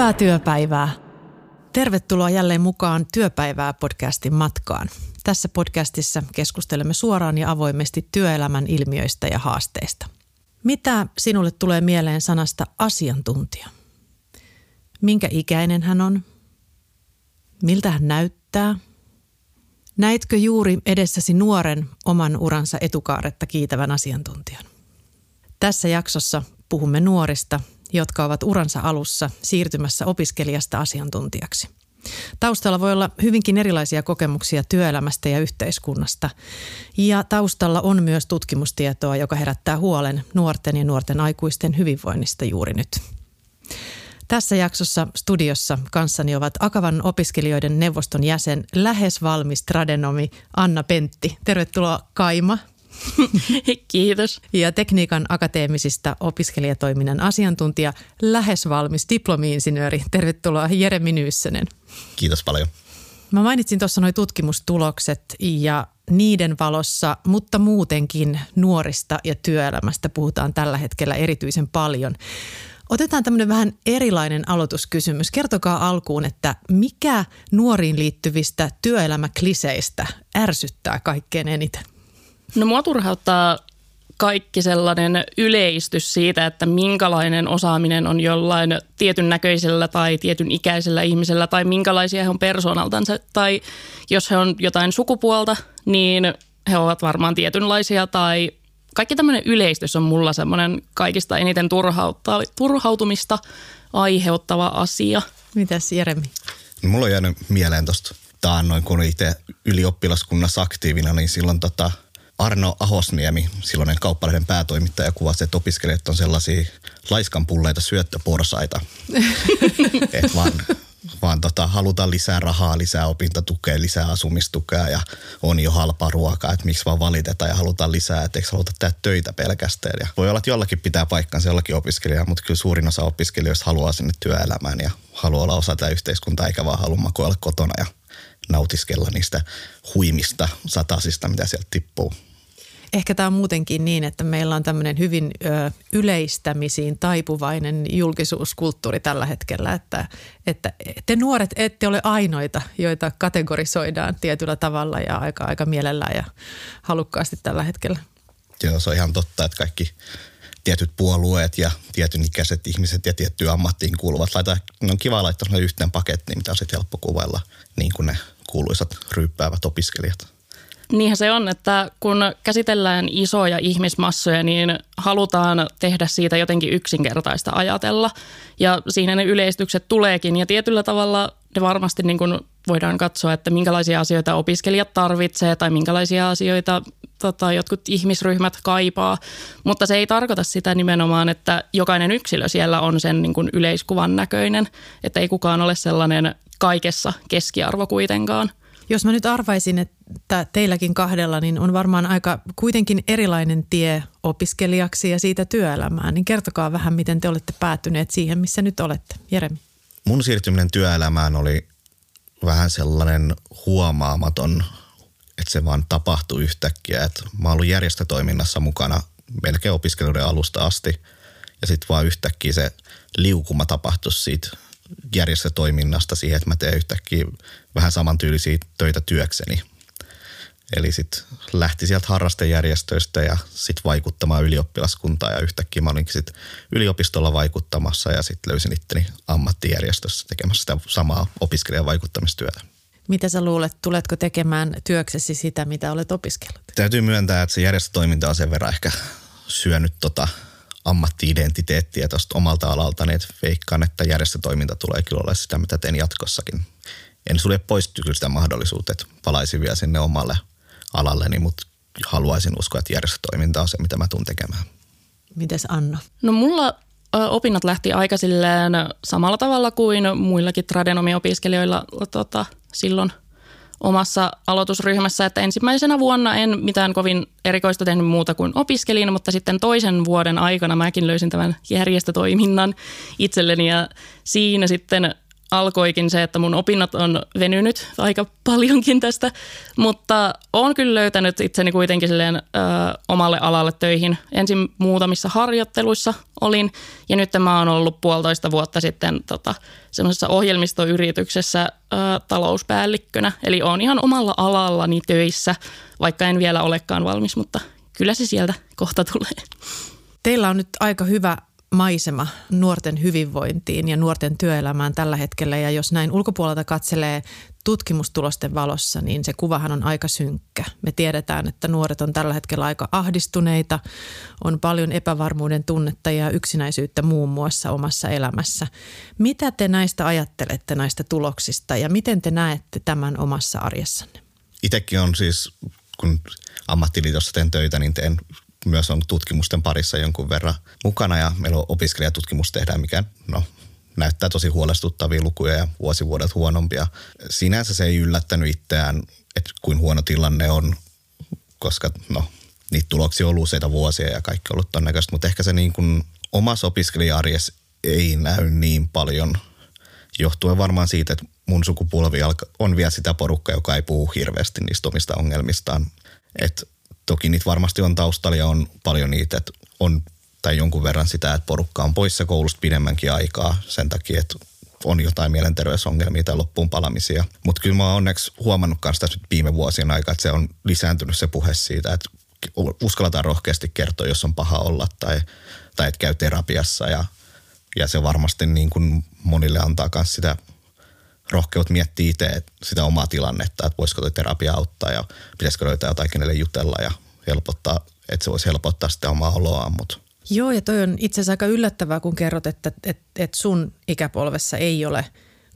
Hyvää työpäivää. Tervetuloa jälleen mukaan Työpäivää podcastin matkaan. Tässä podcastissa keskustelemme suoraan ja avoimesti työelämän ilmiöistä ja haasteista. Mitä sinulle tulee mieleen sanasta asiantuntija? Minkä ikäinen hän on? Miltä hän näyttää? Näitkö juuri edessäsi nuoren oman uransa etukaaretta kiitävän asiantuntijan? Tässä jaksossa puhumme nuorista, jotka ovat uransa alussa siirtymässä opiskelijasta asiantuntijaksi. Taustalla voi olla hyvinkin erilaisia kokemuksia työelämästä ja yhteiskunnasta. Ja taustalla on myös tutkimustietoa, joka herättää huolen nuorten ja nuorten aikuisten hyvinvoinnista juuri nyt. Tässä jaksossa studiossa kanssani ovat Akavan opiskelijoiden neuvoston jäsen, lähes valmis tradenomi Anna Pentti. Tervetuloa Kaima. Kiitos. Ja tekniikan akateemisista opiskelijatoiminnan asiantuntija, lähes valmis diplomi-insinööri. Tervetuloa Jeremi Nyyssönen. Kiitos paljon. Mä mainitsin tuossa nuo tutkimustulokset ja niiden valossa, mutta muutenkin nuorista ja työelämästä puhutaan tällä hetkellä erityisen paljon. Otetaan tämmöinen vähän erilainen aloituskysymys. Kertokaa alkuun, että mikä nuoriin liittyvistä työelämäkliseistä ärsyttää kaikkein eniten? No mua turhauttaa kaikki sellainen yleistys siitä, että minkälainen osaaminen on jollain tietyn näköisellä tai tietyn ikäisellä ihmisellä tai minkälaisia he on persoonaltansa. Tai jos he on jotain sukupuolta, niin he ovat varmaan tietynlaisia tai kaikki tämmöinen yleistys on mulla semmoinen kaikista eniten turhautumista aiheuttava asia. Mitäs Jeremi? No, mulla on jäänyt mieleen tuosta taannoin, kun itse ylioppilaskunnassa aktiivina, niin silloin tota Arno Ahosniemi, silloinen kauppalehden päätoimittaja, kuvasi, että opiskelijat on sellaisia laiskanpulleita syöttöporsaita. että vaan vaan tota, halutaan lisää rahaa, lisää opintotukea, lisää asumistukea ja on jo halpa ruokaa, että miksi vaan valitetaan ja halutaan lisää, että eikö haluta tehdä töitä pelkästään. Ja voi olla, että jollakin pitää paikkansa jollakin opiskelijaa, mutta kyllä suurin osa opiskelijoista haluaa sinne työelämään ja haluaa olla osa tätä yhteiskuntaa eikä vaan halua makoilla kotona ja nautiskella niistä huimista satasista, mitä sieltä tippuu. Ehkä tämä on muutenkin niin, että meillä on tämmöinen hyvin ö, yleistämisiin taipuvainen julkisuuskulttuuri tällä hetkellä, että, että te nuoret ette ole ainoita, joita kategorisoidaan tietyllä tavalla ja aika, aika mielellään ja halukkaasti tällä hetkellä. Joo, se on ihan totta, että kaikki tietyt puolueet ja tietyn ikäiset ihmiset ja tiettyyn ammattiin kuuluvat laittaa, ne on kiva laittaa yhteen pakettiin, mitä on sitten helppo kuvailla, niin kuin ne kuuluisat ryyppäävät opiskelijat. Niinhän se on, että kun käsitellään isoja ihmismassoja, niin halutaan tehdä siitä jotenkin yksinkertaista ajatella. Ja siinä ne yleistykset tuleekin ja tietyllä tavalla ne varmasti niin kuin voidaan katsoa, että minkälaisia asioita opiskelijat tarvitsee tai minkälaisia asioita tota, jotkut ihmisryhmät kaipaa. Mutta se ei tarkoita sitä nimenomaan, että jokainen yksilö siellä on sen niin kuin yleiskuvan näköinen, että ei kukaan ole sellainen kaikessa keskiarvo kuitenkaan. Jos mä nyt arvaisin, että teilläkin kahdella niin on varmaan aika kuitenkin erilainen tie opiskelijaksi ja siitä työelämään, niin kertokaa vähän, miten te olette päätyneet siihen, missä nyt olette. Jeremi. Mun siirtyminen työelämään oli vähän sellainen huomaamaton, että se vaan tapahtui yhtäkkiä. Että mä oon ollut järjestötoiminnassa mukana melkein opiskeluiden alusta asti ja sitten vaan yhtäkkiä se liukuma tapahtui siitä järjestötoiminnasta siihen, että mä teen yhtäkkiä vähän samantyylisiä töitä työkseni. Eli sitten lähti sieltä harrastejärjestöistä ja sitten vaikuttamaan ylioppilaskuntaan ja yhtäkkiä mä olinkin sitten yliopistolla vaikuttamassa ja sitten löysin itteni ammattijärjestössä tekemässä sitä samaa opiskelijan vaikuttamistyötä. Mitä sä luulet, tuletko tekemään työksesi sitä, mitä olet opiskellut? Täytyy myöntää, että se järjestötoiminta on sen verran ehkä syönyt tota ammattiidentiteettiä tuosta omalta alalta, niin veikkaan, että järjestötoiminta tulee kyllä olla sitä, mitä teen jatkossakin. En sulje pois kyllä sitä mahdollisuutta, että palaisin vielä sinne omalle alalleni, mutta haluaisin uskoa, että järjestötoiminta on se, mitä mä tuun tekemään. Mites Anna? No mulla opinnot lähti aika silleen samalla tavalla kuin muillakin tradenomiopiskelijoilla tota, silloin – omassa aloitusryhmässä, että ensimmäisenä vuonna en mitään kovin erikoista tehnyt muuta kuin opiskelin, mutta sitten toisen vuoden aikana mäkin löysin tämän järjestötoiminnan itselleni ja siinä sitten alkoikin se, että mun opinnot on venynyt aika paljonkin tästä, mutta olen kyllä löytänyt itseni kuitenkin silleen, ö, omalle alalle töihin. Ensin muutamissa harjoitteluissa olin ja nyt mä oon ollut puolitoista vuotta sitten tota, semmoisessa ohjelmistoyrityksessä ö, talouspäällikkönä. Eli on ihan omalla alallani töissä, vaikka en vielä olekaan valmis, mutta kyllä se sieltä kohta tulee. Teillä on nyt aika hyvä maisema nuorten hyvinvointiin ja nuorten työelämään tällä hetkellä. Ja jos näin ulkopuolelta katselee tutkimustulosten valossa, niin se kuvahan on aika synkkä. Me tiedetään, että nuoret on tällä hetkellä aika ahdistuneita, on paljon epävarmuuden tunnetta ja yksinäisyyttä muun muassa omassa elämässä. Mitä te näistä ajattelette näistä tuloksista ja miten te näette tämän omassa arjessanne? Itsekin on siis, kun ammattiliitossa teen töitä, niin teen myös on tutkimusten parissa jonkun verran mukana ja meillä on opiskelijatutkimus tehdään, mikä no, näyttää tosi huolestuttavia lukuja ja vuosivuodet huonompia. Sinänsä se ei yllättänyt itseään, että kuin huono tilanne on, koska no, niitä tuloksia on ollut useita vuosia ja kaikki on ollut todennäköistä, mutta ehkä se niin kuin omassa opiskelija ei näy niin paljon johtuen varmaan siitä, että mun sukupolvi on vielä sitä porukkaa, joka ei puhu hirveästi niistä omista ongelmistaan. Että Toki niitä varmasti on taustalla ja on paljon niitä, että on tai jonkun verran sitä, että porukka on poissa koulusta pidemmänkin aikaa sen takia, että on jotain mielenterveysongelmia tai loppuun palamisia. Mutta kyllä mä oon onneksi huomannut myös tässä viime vuosien aikana, että se on lisääntynyt se puhe siitä, että uskalletaan rohkeasti kertoa, jos on paha olla tai, tai että käy terapiassa ja, ja se varmasti niin kuin monille antaa myös sitä rohkeut miettiä itse sitä omaa tilannetta, että voisiko terapia auttaa ja pitäisikö löytää jotain kenelle jutella ja helpottaa, että se voisi helpottaa sitä omaa oloaan. Mutta. Joo ja toi on itse asiassa aika yllättävää, kun kerrot, että, että, että sun ikäpolvessa ei ole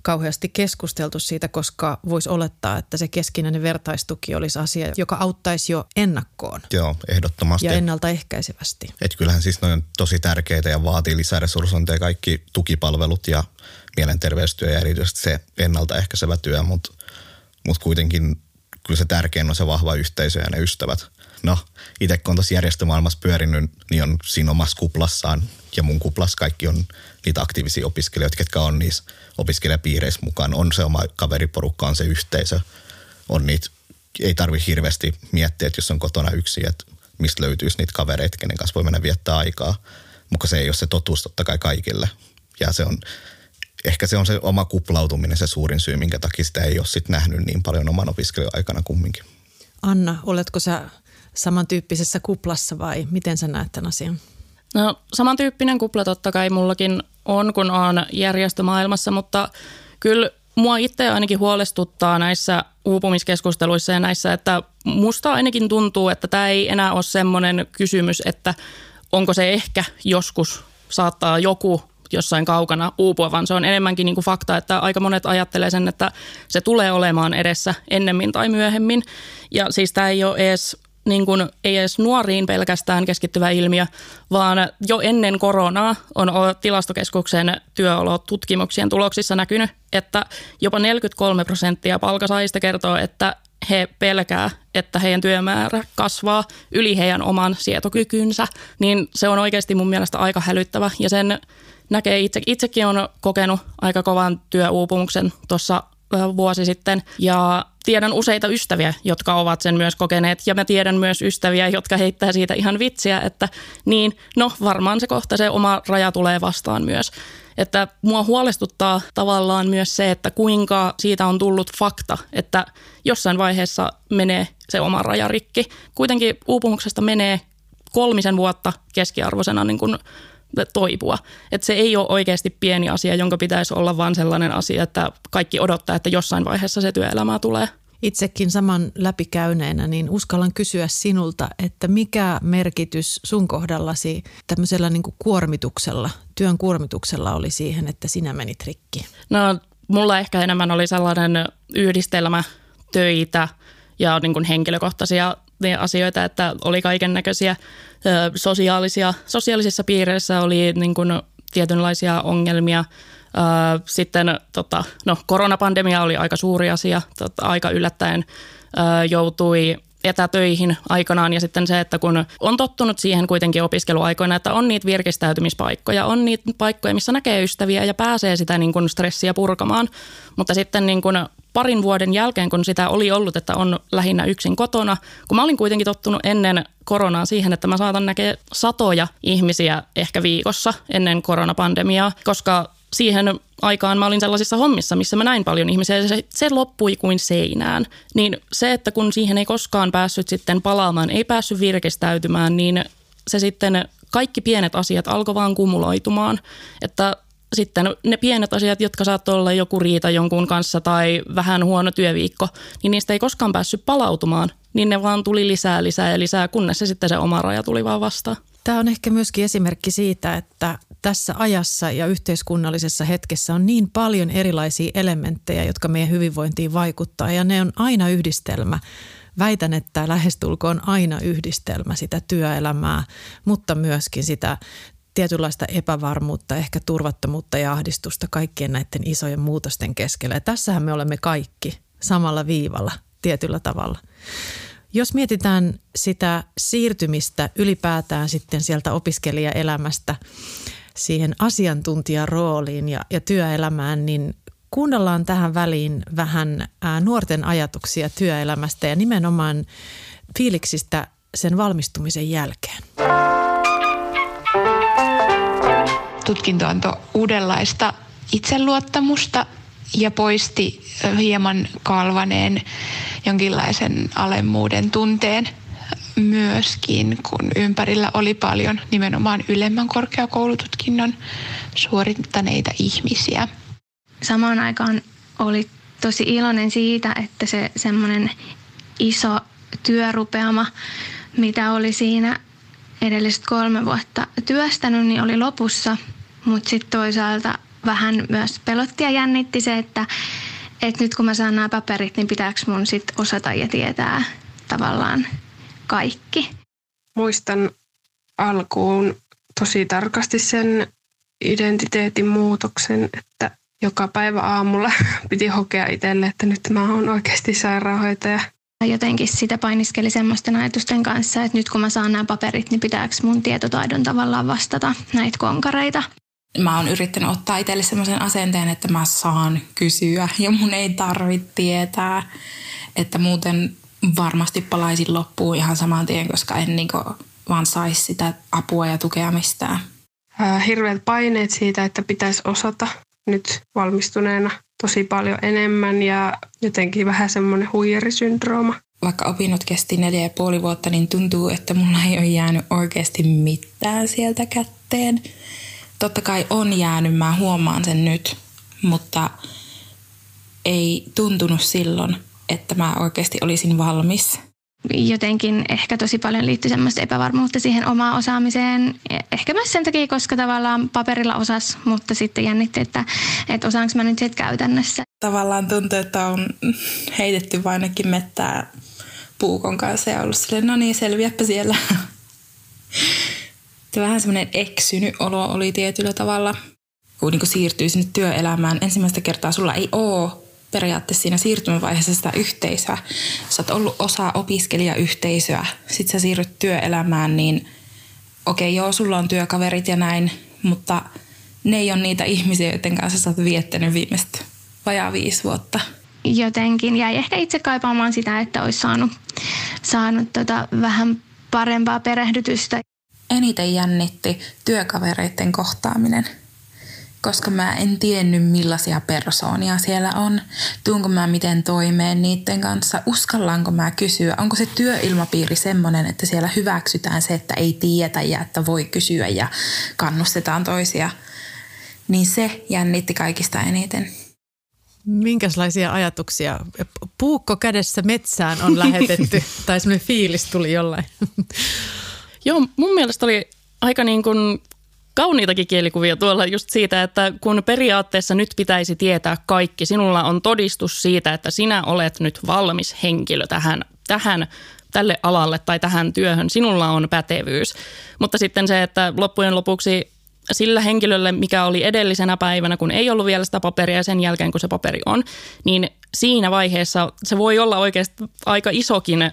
kauheasti keskusteltu siitä, koska voisi olettaa, että se keskinäinen vertaistuki olisi asia, joka auttaisi jo ennakkoon. Joo, ehdottomasti. Ja ennaltaehkäisevästi. Että kyllähän siis noin on tosi tärkeitä ja vaatii lisäresurssointeja kaikki tukipalvelut ja mielenterveystyö ja erityisesti se ennaltaehkäisevä työ, mutta mut kuitenkin kyllä se tärkein on se vahva yhteisö ja ne ystävät. No, itse kun on tuossa järjestömaailmassa pyörinyt, niin on siinä omassa kuplassaan ja mun kuplassa kaikki on niitä aktiivisia opiskelijoita, ketkä on niissä opiskelijapiireissä mukaan. On se oma kaveriporukka, on se yhteisö, on niitä, ei tarvi hirveästi miettiä, että jos on kotona yksi, että mistä löytyisi niitä kavereita, kenen kanssa voi mennä viettää aikaa. Mutta se ei ole se totuus totta kai kaikille. Ja se on, ehkä se on se oma kuplautuminen se suurin syy, minkä takia sitä ei ole sit nähnyt niin paljon oman opiskeluaikana kumminkin. Anna, oletko sä samantyyppisessä kuplassa vai miten sä näet tämän asian? No samantyyppinen kupla totta kai mullakin on, kun on järjestömaailmassa, mutta kyllä mua itse ainakin huolestuttaa näissä uupumiskeskusteluissa ja näissä, että musta ainakin tuntuu, että tämä ei enää ole semmoinen kysymys, että onko se ehkä joskus saattaa joku jossain kaukana uupua, vaan se on enemmänkin niin kuin fakta, että aika monet ajattelee sen, että se tulee olemaan edessä ennemmin tai myöhemmin. Ja siis tämä ei ole edes niin kuin, ei edes nuoriin pelkästään keskittyvä ilmiö, vaan jo ennen koronaa on tilastokeskuksen työolotutkimuksien tuloksissa näkynyt, että jopa 43 prosenttia palkasaajista kertoo, että he pelkää, että heidän työmäärä kasvaa yli heidän oman sietokykynsä, niin se on oikeasti mun mielestä aika hälyttävä. Ja sen näkee itse, itsekin on kokenut aika kovan työuupumuksen tuossa vuosi sitten ja tiedän useita ystäviä, jotka ovat sen myös kokeneet ja mä tiedän myös ystäviä, jotka heittää siitä ihan vitsiä, että niin, no varmaan se kohta se oma raja tulee vastaan myös. Että mua huolestuttaa tavallaan myös se, että kuinka siitä on tullut fakta, että jossain vaiheessa menee se oma raja rikki. Kuitenkin uupumuksesta menee kolmisen vuotta keskiarvoisena niin kuin toipua. Että se ei ole oikeasti pieni asia, jonka pitäisi olla vain sellainen asia, että kaikki odottaa, että jossain vaiheessa se työelämä tulee. Itsekin saman läpikäyneenä, niin uskallan kysyä sinulta, että mikä merkitys sun kohdallasi tämmöisellä niin kuin kuormituksella, työn kuormituksella oli siihen, että sinä menit rikki? No mulla ehkä enemmän oli sellainen yhdistelmä töitä ja niin kuin henkilökohtaisia asioita, että oli kaiken näköisiä sosiaalisia, sosiaalisissa piireissä oli niin kuin tietynlaisia ongelmia. Sitten tota, no, koronapandemia oli aika suuri asia, tota, aika yllättäen joutui etätöihin aikanaan. Ja sitten se, että kun on tottunut siihen kuitenkin opiskeluaikoina, että on niitä virkistäytymispaikkoja, on niitä paikkoja, missä näkee ystäviä ja pääsee sitä niin kuin stressiä purkamaan, mutta sitten niin kuin parin vuoden jälkeen, kun sitä oli ollut, että on lähinnä yksin kotona, kun mä olin kuitenkin tottunut ennen koronaa siihen, että mä saatan näkeä satoja ihmisiä ehkä viikossa ennen koronapandemiaa, koska siihen aikaan mä olin sellaisissa hommissa, missä mä näin paljon ihmisiä ja se, se loppui kuin seinään. Niin se, että kun siihen ei koskaan päässyt sitten palaamaan, ei päässyt virkistäytymään, niin se sitten kaikki pienet asiat alkoi vaan kumuloitumaan. Että sitten ne pienet asiat, jotka saattoi olla joku riita jonkun kanssa tai vähän huono työviikko, niin niistä ei koskaan päässyt palautumaan. Niin ne vaan tuli lisää, lisää ja lisää, kunnes se sitten se oma raja tuli vaan vastaan. Tämä on ehkä myöskin esimerkki siitä, että tässä ajassa ja yhteiskunnallisessa hetkessä on niin paljon erilaisia elementtejä, jotka meidän hyvinvointiin vaikuttaa ja ne on aina yhdistelmä. Väitän, että lähestulkoon aina yhdistelmä sitä työelämää, mutta myöskin sitä tietynlaista epävarmuutta, ehkä turvattomuutta ja ahdistusta kaikkien näiden isojen muutosten keskellä. Ja tässähän me olemme kaikki samalla viivalla tietyllä tavalla. Jos mietitään sitä siirtymistä ylipäätään sitten sieltä opiskelijaelämästä siihen asiantuntijarooliin ja, ja työelämään, niin kuunnellaan tähän väliin vähän ää, nuorten ajatuksia työelämästä ja nimenomaan fiiliksistä sen valmistumisen jälkeen. Tutkinto antoi uudenlaista itseluottamusta ja poisti hieman kalvaneen jonkinlaisen alemmuuden tunteen myöskin, kun ympärillä oli paljon nimenomaan ylemmän korkeakoulututkinnon suorittaneita ihmisiä. Samaan aikaan oli tosi iloinen siitä, että se semmoinen iso työrupeama, mitä oli siinä edelliset kolme vuotta työstänyt, niin oli lopussa. Mutta sitten toisaalta vähän myös pelotti ja jännitti se, että, että nyt kun mä saan nämä paperit, niin pitääkö mun sitten osata ja tietää tavallaan kaikki. Muistan alkuun tosi tarkasti sen identiteetin muutoksen, että joka päivä aamulla piti hokea itselle, että nyt mä oon oikeasti sairaanhoitaja. Jotenkin sitä painiskeli semmoisten ajatusten kanssa, että nyt kun mä saan nämä paperit, niin pitääkö mun tietotaidon tavallaan vastata näitä konkareita. Mä oon yrittänyt ottaa itselle semmoisen asenteen, että mä saan kysyä ja mun ei tarvitse tietää, että muuten varmasti palaisin loppuun ihan saman tien, koska en niin vaan saisi sitä apua ja tukea mistään. Hirveät paineet siitä, että pitäisi osata nyt valmistuneena tosi paljon enemmän ja jotenkin vähän semmoinen huijarisyndrooma. Vaikka opinnot kesti neljä ja puoli vuotta, niin tuntuu, että mulla ei ole jäänyt oikeasti mitään sieltä kätteen. Totta kai on jäänyt, mä huomaan sen nyt, mutta ei tuntunut silloin, että mä oikeasti olisin valmis. Jotenkin ehkä tosi paljon liittyy semmoista epävarmuutta siihen omaan osaamiseen. Ehkä myös sen takia, koska tavallaan paperilla osas, mutta sitten jännitti, että, että osaanko mä nyt sitten käytännössä. Tavallaan tuntuu, että on heitetty vain mettää puukon kanssa ja ollut silleen, no niin, selviäpä siellä. Vähän semmoinen eksynyt olo oli tietyllä tavalla. Kun niin siirtyy sinne työelämään, ensimmäistä kertaa sulla ei ole periaatteessa siinä siirtymävaiheessa sitä yhteisöä. Sä oot ollut osa opiskelijayhteisöä, sit sä siirryt työelämään, niin okei okay, joo, sulla on työkaverit ja näin, mutta ne ei ole niitä ihmisiä, joiden kanssa sä oot viettänyt viimeistä vajaa viisi vuotta. Jotenkin jäi ehkä itse kaipaamaan sitä, että olisi saanut, saanut tota vähän parempaa perehdytystä. Eniten jännitti työkavereiden kohtaaminen – koska mä en tiennyt millaisia persoonia siellä on. Tuunko mä miten toimeen niiden kanssa? Uskallanko mä kysyä? Onko se työilmapiiri semmoinen, että siellä hyväksytään se, että ei tietä ja että voi kysyä ja kannustetaan toisia? Niin se jännitti kaikista eniten. Minkälaisia ajatuksia? Puukko kädessä metsään on lähetetty, tai semmoinen fiilis tuli jollain. Joo, mun mielestä oli aika niin kuin kauniitakin kielikuvia tuolla just siitä, että kun periaatteessa nyt pitäisi tietää kaikki, sinulla on todistus siitä, että sinä olet nyt valmis henkilö tähän, tähän tälle alalle tai tähän työhön, sinulla on pätevyys. Mutta sitten se, että loppujen lopuksi sillä henkilölle, mikä oli edellisenä päivänä, kun ei ollut vielä sitä paperia sen jälkeen, kun se paperi on, niin siinä vaiheessa se voi olla oikeasti aika isokin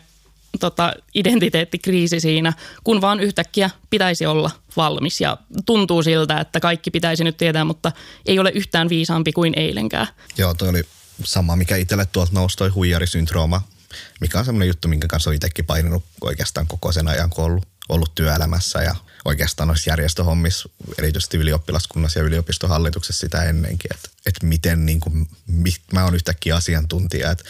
tota, identiteettikriisi siinä, kun vaan yhtäkkiä pitäisi olla valmis ja tuntuu siltä, että kaikki pitäisi nyt tietää, mutta ei ole yhtään viisaampi kuin eilenkään. Joo, toi oli sama, mikä itselle tuolta nousi, toi huijarisyndrooma, mikä on semmoinen juttu, minkä kanssa on itsekin painunut oikeastaan koko sen ajan, kun ollut, ollut työelämässä ja oikeastaan noissa järjestöhommissa, erityisesti ylioppilaskunnassa ja yliopistohallituksessa sitä ennenkin, että, että miten niin kuin, mä oon yhtäkkiä asiantuntija, että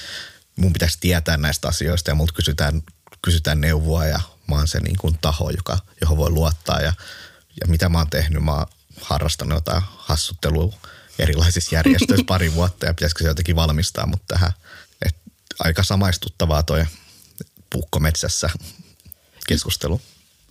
mun pitäisi tietää näistä asioista ja multa kysytään, kysytään neuvoa ja mä oon se niin kuin taho, joka, johon voi luottaa ja, ja mitä mä oon tehnyt, mä oon harrastanut jotain hassuttelua erilaisissa järjestöissä pari vuotta ja pitäisikö se jotenkin valmistaa mut tähän. Et aika samaistuttavaa toi puukkometsässä keskustelu.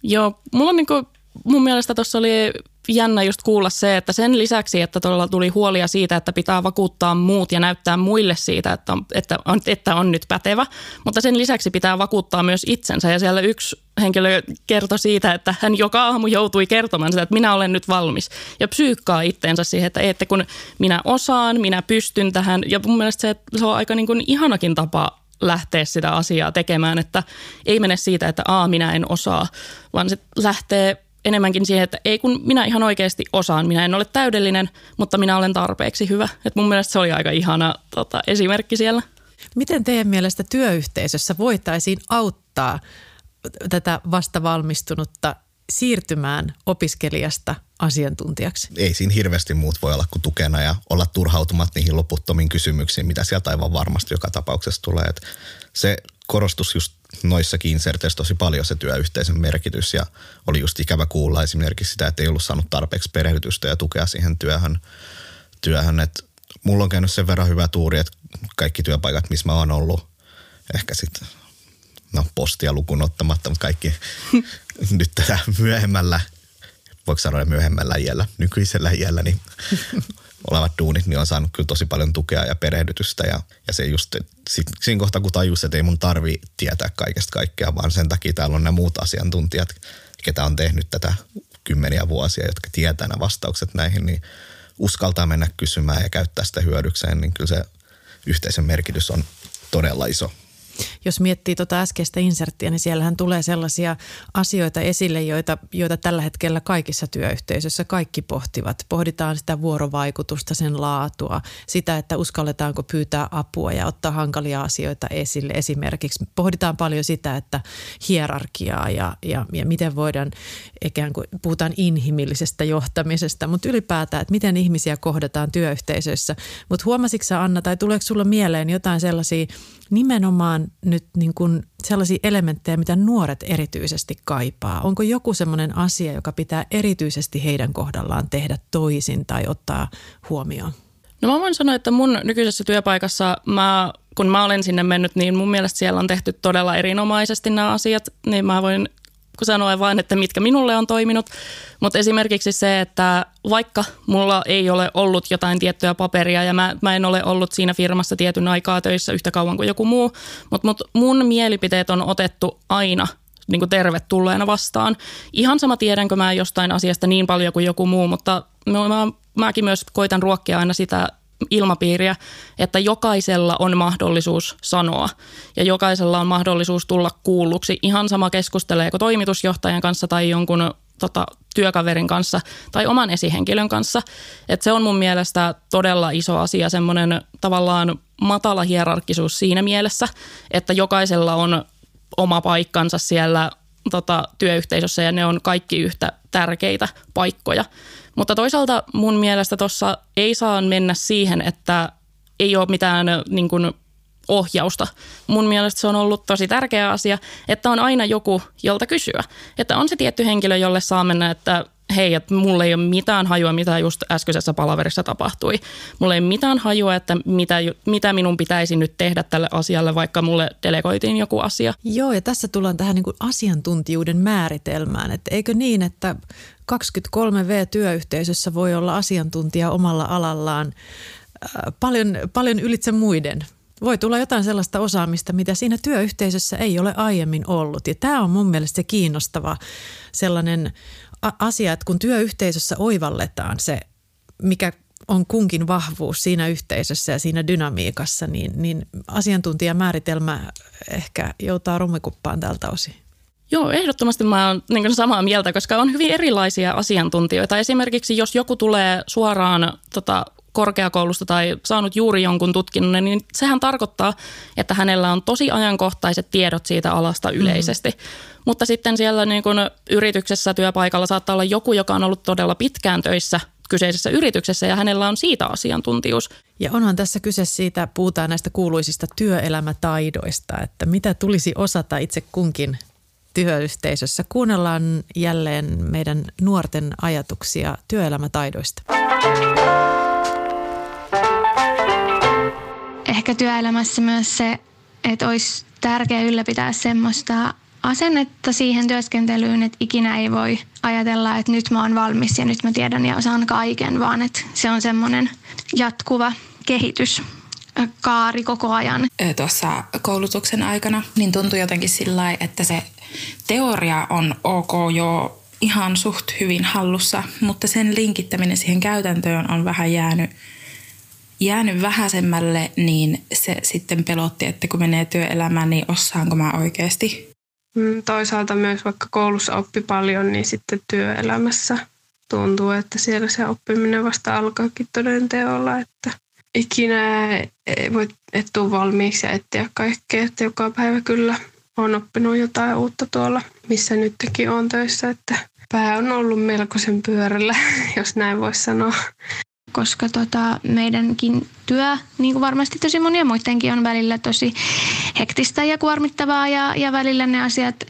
Joo, mulla on niinku, mun mielestä tuossa oli jännä just kuulla se, että sen lisäksi, että tuolla tuli huolia siitä, että pitää vakuuttaa muut ja näyttää muille siitä, että on, että on, että on nyt pätevä, mutta sen lisäksi pitää vakuuttaa myös itsensä. Ja siellä yksi henkilö kertoi siitä, että hän joka aamu joutui kertomaan sitä, että minä olen nyt valmis. Ja psyykkaa itteensä siihen, että, että kun minä osaan, minä pystyn tähän. Ja mun mielestä se, se on aika niin kuin ihanakin tapa lähteä sitä asiaa tekemään, että ei mene siitä, että a, minä en osaa, vaan se lähtee enemmänkin siihen, että ei kun minä ihan oikeasti osaan, minä en ole täydellinen, mutta minä olen tarpeeksi hyvä. Et mun mielestä se oli aika ihana tota, esimerkki siellä. Miten teidän mielestä työyhteisössä voitaisiin auttaa tätä vastavalmistunutta siirtymään opiskelijasta asiantuntijaksi? Ei siinä hirveästi muut voi olla kuin tukena ja olla turhautumat niihin loputtomiin kysymyksiin, mitä sieltä aivan varmasti joka tapauksessa tulee. Et se korostus just noissakin inserteissä tosi paljon se työyhteisön merkitys ja oli just ikävä kuulla esimerkiksi sitä, että ei ollut saanut tarpeeksi perehdytystä ja tukea siihen työhön. työhön. Et mulla on käynyt sen verran hyvä tuuri, että kaikki työpaikat, missä mä oon ollut, ehkä sitten no postia lukuun ottamatta, mutta kaikki nyt tätä myöhemmällä, voiko sanoa myöhemmällä iällä, nykyisellä iällä, niin olevat duunit, niin on saanut kyllä tosi paljon tukea ja perehdytystä. Ja, ja se just, sit, siinä kohtaa kun tajus, että ei mun tarvi tietää kaikesta kaikkea, vaan sen takia täällä on nämä muut asiantuntijat, ketä on tehnyt tätä kymmeniä vuosia, jotka tietää nämä vastaukset näihin, niin uskaltaa mennä kysymään ja käyttää sitä hyödykseen, niin kyllä se yhteisön merkitys on todella iso jos miettii tuota äskeistä inserttiä, niin siellähän tulee sellaisia asioita esille, joita, joita tällä hetkellä kaikissa työyhteisöissä kaikki pohtivat. Pohditaan sitä vuorovaikutusta, sen laatua, sitä, että uskalletaanko pyytää apua ja ottaa hankalia asioita esille. Esimerkiksi pohditaan paljon sitä, että hierarkiaa ja, ja, ja miten voidaan ikään kuin, puhutaan inhimillisestä johtamisesta, mutta ylipäätään, että miten ihmisiä kohdataan työyhteisöissä. Mutta huomasitko Anna, tai tuleeko sulla mieleen jotain sellaisia nimenomaan nyt niin kuin sellaisia elementtejä, mitä nuoret erityisesti kaipaa? Onko joku sellainen asia, joka pitää erityisesti heidän kohdallaan tehdä toisin tai ottaa huomioon? No mä voin sanoa, että mun nykyisessä työpaikassa mä kun mä olen sinne mennyt, niin mun mielestä siellä on tehty todella erinomaisesti nämä asiat, niin mä voin sanoa vain, että mitkä minulle on toiminut. Mutta esimerkiksi se, että vaikka mulla ei ole ollut jotain tiettyä paperia ja mä, mä en ole ollut siinä firmassa tietyn aikaa töissä yhtä kauan kuin joku muu, mutta mut mun mielipiteet on otettu aina niin kuin tervetulleena vastaan. Ihan sama tiedänkö mä jostain asiasta niin paljon kuin joku muu, mutta mä, mäkin myös koitan ruokkia aina sitä ilmapiiriä, että jokaisella on mahdollisuus sanoa ja jokaisella on mahdollisuus tulla kuulluksi. Ihan sama keskusteleeko toimitusjohtajan kanssa tai jonkun tota, työkaverin kanssa tai oman esihenkilön kanssa. Et se on mun mielestä todella iso asia, semmoinen tavallaan matala hierarkisuus siinä mielessä, että jokaisella on oma paikkansa siellä tota, työyhteisössä ja ne on kaikki yhtä tärkeitä paikkoja. Mutta toisaalta mun mielestä tuossa ei saa mennä siihen, että ei ole mitään niin kuin, ohjausta. Mun mielestä se on ollut tosi tärkeä asia, että on aina joku, jolta kysyä. Että on se tietty henkilö, jolle saa mennä, että hei, että mulla ei ole mitään hajua, mitä just äskeisessä palaverissa tapahtui. Mulla ei ole mitään hajua, että mitä, mitä minun pitäisi nyt tehdä tälle asialle, vaikka mulle delegoitiin joku asia. Joo, ja tässä tullaan tähän niin kuin asiantuntijuuden määritelmään. Että eikö niin, että 23V-työyhteisössä voi olla asiantuntija omalla alallaan äh, paljon, paljon ylitse muiden – voi tulla jotain sellaista osaamista, mitä siinä työyhteisössä ei ole aiemmin ollut. Ja tämä on mun mielestä se kiinnostava sellainen asia, että kun työyhteisössä oivalletaan se, mikä on kunkin vahvuus siinä yhteisössä ja siinä dynamiikassa, niin, niin asiantuntijamääritelmä ehkä joutaa rummikuppaan tältä osin. Joo, ehdottomasti mä oon niin samaa mieltä, koska on hyvin erilaisia asiantuntijoita. Esimerkiksi jos joku tulee suoraan tota, korkeakoulusta tai saanut juuri jonkun tutkinnon, niin sehän tarkoittaa, että hänellä on tosi ajankohtaiset tiedot siitä alasta yleisesti. Mm. Mutta sitten siellä niin kun yrityksessä, työpaikalla saattaa olla joku, joka on ollut todella pitkään töissä kyseisessä yrityksessä ja hänellä on siitä asiantuntijuus. Ja onhan tässä kyse siitä, puhutaan näistä kuuluisista työelämätaidoista, että mitä tulisi osata itse kunkin työyhteisössä. Kuunnellaan jälleen meidän nuorten ajatuksia työelämätaidoista. Ehkä työelämässä myös se, että olisi tärkeää ylläpitää semmoista asennetta siihen työskentelyyn, että ikinä ei voi ajatella, että nyt mä oon valmis ja nyt mä tiedän ja osaan kaiken, vaan että se on semmoinen jatkuva kehitys kaari koko ajan. Tuossa koulutuksen aikana niin tuntui jotenkin sillä että se teoria on ok jo ihan suht hyvin hallussa, mutta sen linkittäminen siihen käytäntöön on vähän jäänyt, jäänyt vähäisemmälle, niin se sitten pelotti, että kun menee työelämään, niin osaanko mä oikeasti. Mm, toisaalta myös vaikka koulussa oppi paljon, niin sitten työelämässä tuntuu, että siellä se oppiminen vasta alkaakin toden teolla, että ikinä ei voi et tule valmiiksi ja etsiä kaikkea, että joka päivä kyllä on oppinut jotain uutta tuolla, missä nytkin on töissä, että pää on ollut melkoisen pyörällä, jos näin voisi sanoa. Koska tota, meidänkin työ, niin kuin varmasti tosi monia muidenkin, on välillä tosi hektistä ja kuormittavaa ja, ja välillä ne asiat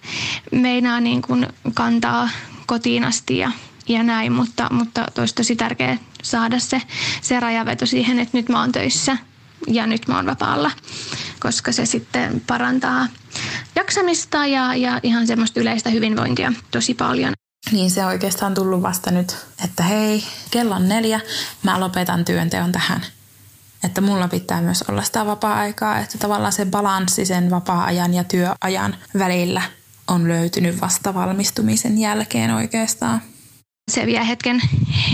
meinaa niin kuin kantaa kotiin asti ja, ja näin, mutta, mutta olisi tosi tärkeää saada se, se rajaveto siihen, että nyt mä oon töissä ja nyt mä oon vapaalla, koska se sitten parantaa jaksamista ja, ja ihan semmoista yleistä hyvinvointia tosi paljon. Niin se oikeastaan tullut vasta nyt, että hei, kello on neljä, mä lopetan työnteon tähän. Että mulla pitää myös olla sitä vapaa-aikaa, että tavallaan se balanssi sen vapaa-ajan ja työajan välillä on löytynyt vasta valmistumisen jälkeen oikeastaan se vie hetken,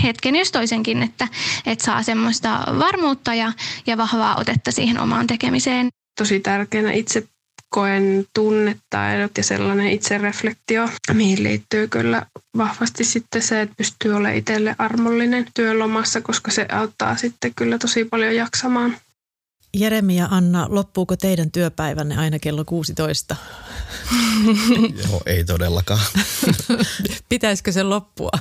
hetken jos toisenkin, että, että saa semmoista varmuutta ja, ja vahvaa otetta siihen omaan tekemiseen. Tosi tärkeänä itse koen tunnetaidot ja sellainen itsereflektio, mihin liittyy kyllä vahvasti sitten se, että pystyy olemaan itselle armollinen työlomassa, koska se auttaa sitten kyllä tosi paljon jaksamaan. Jeremi ja Anna, loppuuko teidän työpäivänne aina kello 16? Joo, ei todellakaan. Pitäisikö se loppua?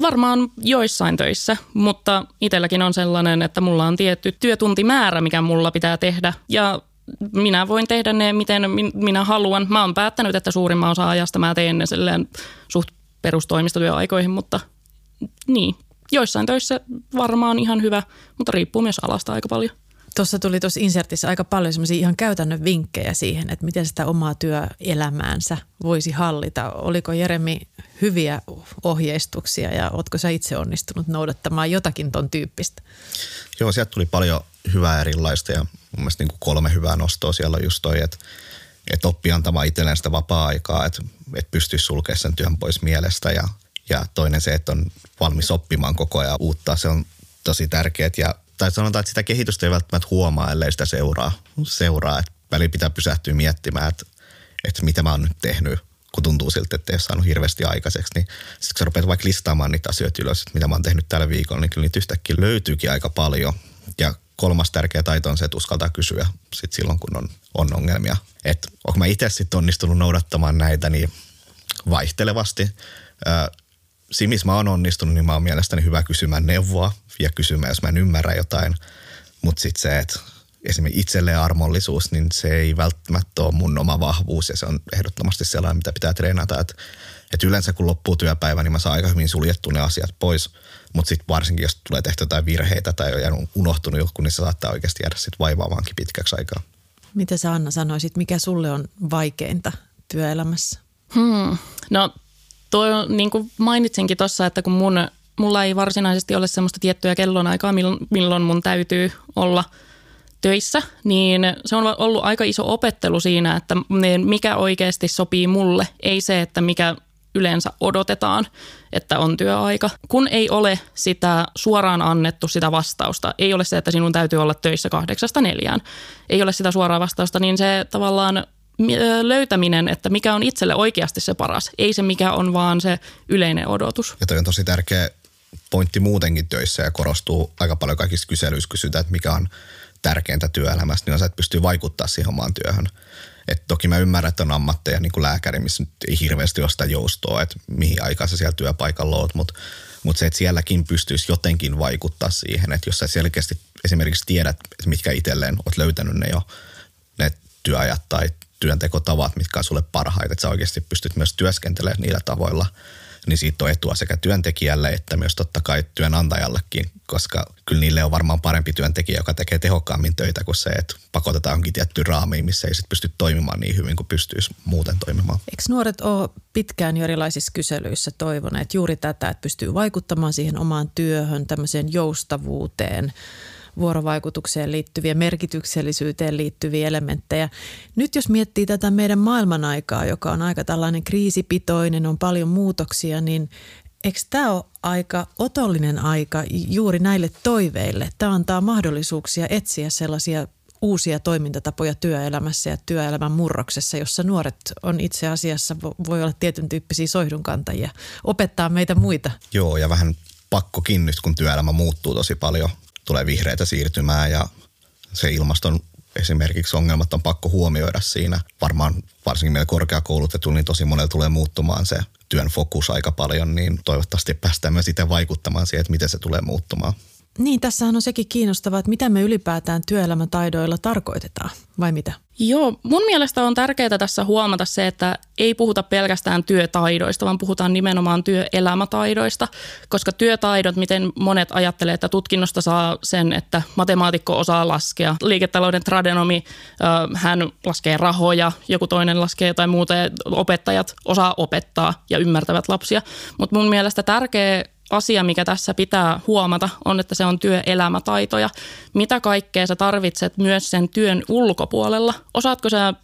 Varmaan joissain töissä, mutta itselläkin on sellainen, että mulla on tietty työtuntimäärä, mikä mulla pitää tehdä. Ja minä voin tehdä ne, miten minä haluan. Mä oon päättänyt, että suurimman osa ajasta mä teen ne suht perustoimistotyöaikoihin, mutta niin, joissain töissä varmaan ihan hyvä, mutta riippuu myös alasta aika paljon. Tuossa tuli tuossa insertissä aika paljon semmoisia ihan käytännön vinkkejä siihen, että miten sitä omaa työelämäänsä voisi hallita. Oliko Jeremi hyviä ohjeistuksia ja oletko sä itse onnistunut noudattamaan jotakin ton tyyppistä? Joo, sieltä tuli paljon hyvää erilaista ja mun mielestä niin kuin kolme hyvää nostoa siellä on just toi, että, että oppii antamaan itselleen sitä vapaa-aikaa, että, että pystyisi sulkemaan sen työn pois mielestä ja, ja toinen se, että on valmis oppimaan koko ajan uutta, se on tosi tärkeää ja tai sanotaan, että sitä kehitystä ei välttämättä huomaa, ellei sitä seuraa. seuraa. Että väli pitää pysähtyä miettimään, että, että mitä mä oon nyt tehnyt, kun tuntuu siltä, että ei ole saanut hirveästi aikaiseksi. Niin sitten kun sä rupeat vaikka listaamaan niitä asioita ylös, että mitä mä oon tehnyt tällä viikolla, niin kyllä niitä yhtäkkiä löytyykin aika paljon. Ja kolmas tärkeä taito on se, että uskaltaa kysyä sit silloin, kun on, on ongelmia. Että onko mä itse sitten onnistunut noudattamaan näitä niin vaihtelevasti. Siinä, missä mä oon onnistunut, niin mä oon mielestäni hyvä kysymään neuvoa ja kysymään, jos mä en ymmärrä jotain. Mutta sitten se, että esimerkiksi itselleen armollisuus, niin se ei välttämättä ole mun oma vahvuus ja se on ehdottomasti sellainen, mitä pitää treenata. Että et yleensä kun loppuu työpäivä, niin mä saan aika hyvin suljettu ne asiat pois, mutta sitten varsinkin, jos tulee tehty jotain virheitä tai on jäänyt unohtunut joku, niin se saattaa oikeasti jäädä sitten vaivaamaankin pitkäksi aikaa. Mitä sä Anna sanoisit, mikä sulle on vaikeinta työelämässä? Hmm. No toi, niin kuin mainitsinkin tuossa, että kun mun mulla ei varsinaisesti ole semmoista tiettyä kellonaikaa, milloin mun täytyy olla töissä, niin se on ollut aika iso opettelu siinä, että mikä oikeasti sopii mulle, ei se, että mikä yleensä odotetaan, että on työaika. Kun ei ole sitä suoraan annettu sitä vastausta, ei ole se, että sinun täytyy olla töissä kahdeksasta neljään, ei ole sitä suoraa vastausta, niin se tavallaan löytäminen, että mikä on itselle oikeasti se paras, ei se mikä on vaan se yleinen odotus. Ja toi on tosi tärkeä pointti muutenkin töissä ja korostuu aika paljon kaikissa kyselyissä kysytään, että mikä on tärkeintä työelämässä, niin on se, että pystyy vaikuttaa siihen omaan työhön. Et toki mä ymmärrän, että on ammatteja niin kuin lääkäri, missä nyt ei hirveästi ole sitä joustoa, että mihin aikaan sä siellä työpaikalla oot, mutta mut se, että sielläkin pystyisi jotenkin vaikuttaa siihen, että jos sä selkeästi esimerkiksi tiedät, että mitkä itselleen oot löytänyt ne jo, ne työajat tai työntekotavat, mitkä on sulle parhaita, että sä oikeasti pystyt myös työskentelemään niillä tavoilla – niin siitä on etua sekä työntekijälle että myös totta kai työnantajallekin, koska kyllä niille on varmaan parempi työntekijä, joka tekee tehokkaammin töitä kuin se, että pakotetaan jonkin tiettyyn raamiin, missä ei sitten pysty toimimaan niin hyvin kuin pystyisi muuten toimimaan. Eikö nuoret ole pitkään jo erilaisissa kyselyissä toivoneet juuri tätä, että pystyy vaikuttamaan siihen omaan työhön, tämmöiseen joustavuuteen – vuorovaikutukseen liittyviä, merkityksellisyyteen liittyviä elementtejä. Nyt jos miettii tätä meidän maailman aikaa, joka on aika tällainen kriisipitoinen, on paljon muutoksia, niin eikö tämä ole aika otollinen aika juuri näille toiveille? Tämä antaa mahdollisuuksia etsiä sellaisia uusia toimintatapoja työelämässä ja työelämän murroksessa, jossa nuoret on itse asiassa, voi olla tietyn tyyppisiä soihdunkantajia, opettaa meitä muita. Joo, ja vähän pakkokin nyt, kun työelämä muuttuu tosi paljon tulee vihreitä siirtymää ja se ilmaston esimerkiksi ongelmat on pakko huomioida siinä. Varmaan varsinkin meillä korkeakoulutetulla, niin tosi monella tulee muuttumaan se työn fokus aika paljon, niin toivottavasti päästään myös itse vaikuttamaan siihen, että miten se tulee muuttumaan. Niin, tässähän on sekin kiinnostavaa, että mitä me ylipäätään työelämätaidoilla tarkoitetaan, vai mitä? Joo, mun mielestä on tärkeää tässä huomata se, että ei puhuta pelkästään työtaidoista, vaan puhutaan nimenomaan työelämätaidoista, koska työtaidot, miten monet ajattelee, että tutkinnosta saa sen, että matemaatikko osaa laskea, liiketalouden tradenomi, hän laskee rahoja, joku toinen laskee jotain muuta ja opettajat osaa opettaa ja ymmärtävät lapsia, mutta mun mielestä tärkeä asia, mikä tässä pitää huomata, on, että se on työelämätaitoja. Mitä kaikkea sä tarvitset myös sen työn ulkopuolella? Osaatko sä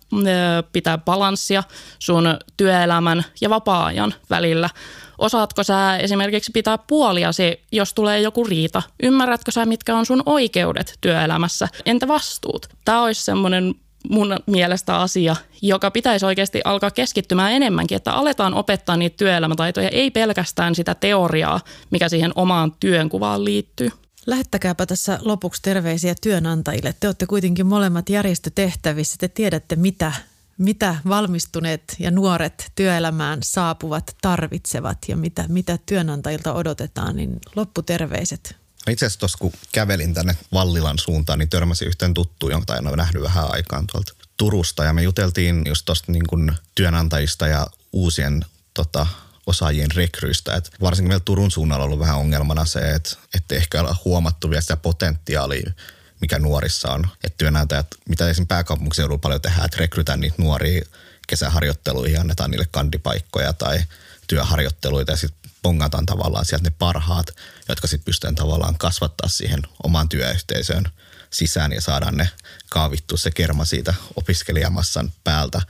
pitää balanssia sun työelämän ja vapaa-ajan välillä? Osaatko sä esimerkiksi pitää puoliasi, jos tulee joku riita? Ymmärrätkö sä, mitkä on sun oikeudet työelämässä? Entä vastuut? Tämä olisi semmoinen mun mielestä asia, joka pitäisi oikeasti alkaa keskittymään enemmänkin, että aletaan opettaa niitä työelämätaitoja, ei pelkästään sitä teoriaa, mikä siihen omaan työnkuvaan liittyy. Lähettäkääpä tässä lopuksi terveisiä työnantajille. Te olette kuitenkin molemmat järjestötehtävissä. Te tiedätte, mitä, mitä valmistuneet ja nuoret työelämään saapuvat tarvitsevat ja mitä, mitä työnantajilta odotetaan. Niin lopputerveiset itse asiassa tuossa kun kävelin tänne Vallilan suuntaan, niin törmäsin yhteen tuttuun, jonka en ole nähnyt vähän aikaan tuolta Turusta. Ja me juteltiin just tuosta niin työnantajista ja uusien tota, osaajien rekryistä. Et varsinkin meillä Turun suunnalla on ollut vähän ongelmana se, että, että ehkä ole huomattu vielä sitä potentiaalia, mikä nuorissa on. Että työnantajat, mitä esimerkiksi pääkaupunkiseudulla paljon tehdään, että rekrytään niitä nuoria kesäharjoitteluihin annetaan niille kandipaikkoja tai työharjoitteluita ja sitten pongataan tavallaan sieltä ne parhaat, jotka sitten pystytään tavallaan kasvattaa siihen omaan työyhteisöön sisään ja saadaan ne kaavittua se kerma siitä opiskelijamassan päältä.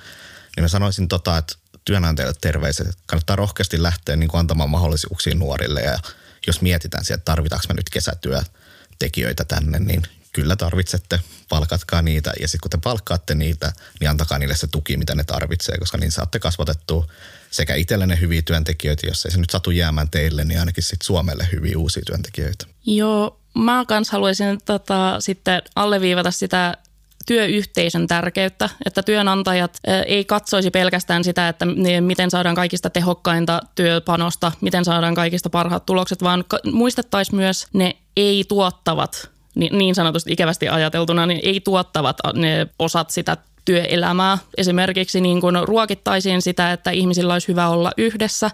Niin mä sanoisin tota, että työnantajille terveiset, että kannattaa rohkeasti lähteä niin kuin antamaan mahdollisuuksia nuorille ja jos mietitään sieltä, tarvitaanko me nyt kesätyötekijöitä tänne, niin kyllä tarvitsette, palkatkaa niitä ja sitten kun te palkkaatte niitä, niin antakaa niille se tuki, mitä ne tarvitsee, koska niin saatte kasvatettua sekä itsellenne hyviä työntekijöitä, jos ei se nyt satu jäämään teille, niin ainakin sitten Suomelle hyviä uusia työntekijöitä. Joo, mä kans haluaisin tota, sitten alleviivata sitä työyhteisön tärkeyttä, että työnantajat ei katsoisi pelkästään sitä, että miten saadaan kaikista tehokkainta työpanosta, miten saadaan kaikista parhaat tulokset, vaan muistettaisiin myös ne ei-tuottavat niin sanotusti ikävästi ajateltuna, niin ei tuottavat ne osat sitä työelämää. Esimerkiksi niin kuin ruokittaisiin sitä, että ihmisillä olisi hyvä olla yhdessä,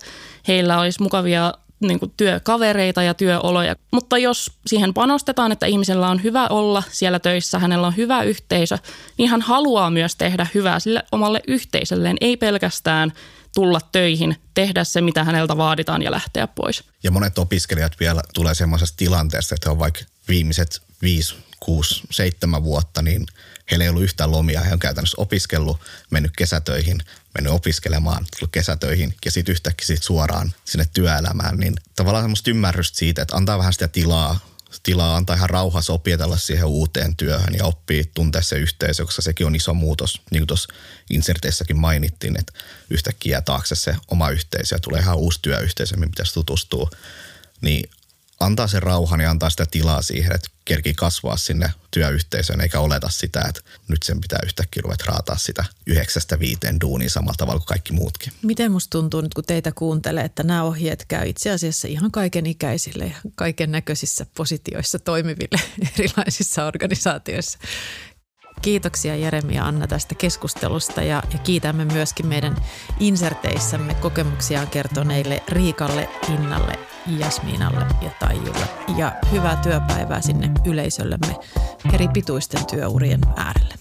heillä olisi mukavia niin kuin työkavereita ja työoloja. Mutta jos siihen panostetaan, että ihmisellä on hyvä olla siellä töissä, hänellä on hyvä yhteisö, niin hän haluaa myös tehdä hyvää sille omalle yhteisölleen, ei pelkästään tulla töihin, tehdä se, mitä häneltä vaaditaan ja lähteä pois. Ja monet opiskelijat vielä tulee semmoisesta tilanteesta, että on vaikka viimeiset viisi, kuusi, seitsemän vuotta, niin heillä ei ollut yhtään lomia. He on käytännössä opiskellut, mennyt kesätöihin, mennyt opiskelemaan, tullut kesätöihin ja sitten yhtäkkiä sit suoraan sinne työelämään. Niin tavallaan semmoista ymmärrystä siitä, että antaa vähän sitä tilaa tilaa antaa ihan rauhassa opietella siihen uuteen työhön ja oppii tuntea se yhteisö, koska sekin on iso muutos. Niin kuin tuossa inserteissäkin mainittiin, että yhtäkkiä taakse se oma yhteisö ja tulee ihan uusi työyhteisö, mihin pitäisi tutustua. Niin antaa sen rauhan ja antaa sitä tilaa siihen, että kerkii kasvaa sinne työyhteisöön, eikä oleta sitä, että nyt sen pitää yhtäkkiä ruveta raataa sitä yhdeksästä viiteen duunia samalla tavalla kuin kaikki muutkin. Miten musta tuntuu nyt, kun teitä kuuntelee, että nämä ohjeet käy itse asiassa ihan kaiken ikäisille ja kaiken näköisissä positioissa toimiville erilaisissa organisaatioissa. Kiitoksia Jeremi ja Anna tästä keskustelusta ja, ja kiitämme myöskin meidän inserteissämme kokemuksiaan kertoneille Riikalle, Innalle, Jasminalle ja Taijulle. Ja hyvää työpäivää sinne yleisöllemme eri pituisten työurien äärelle.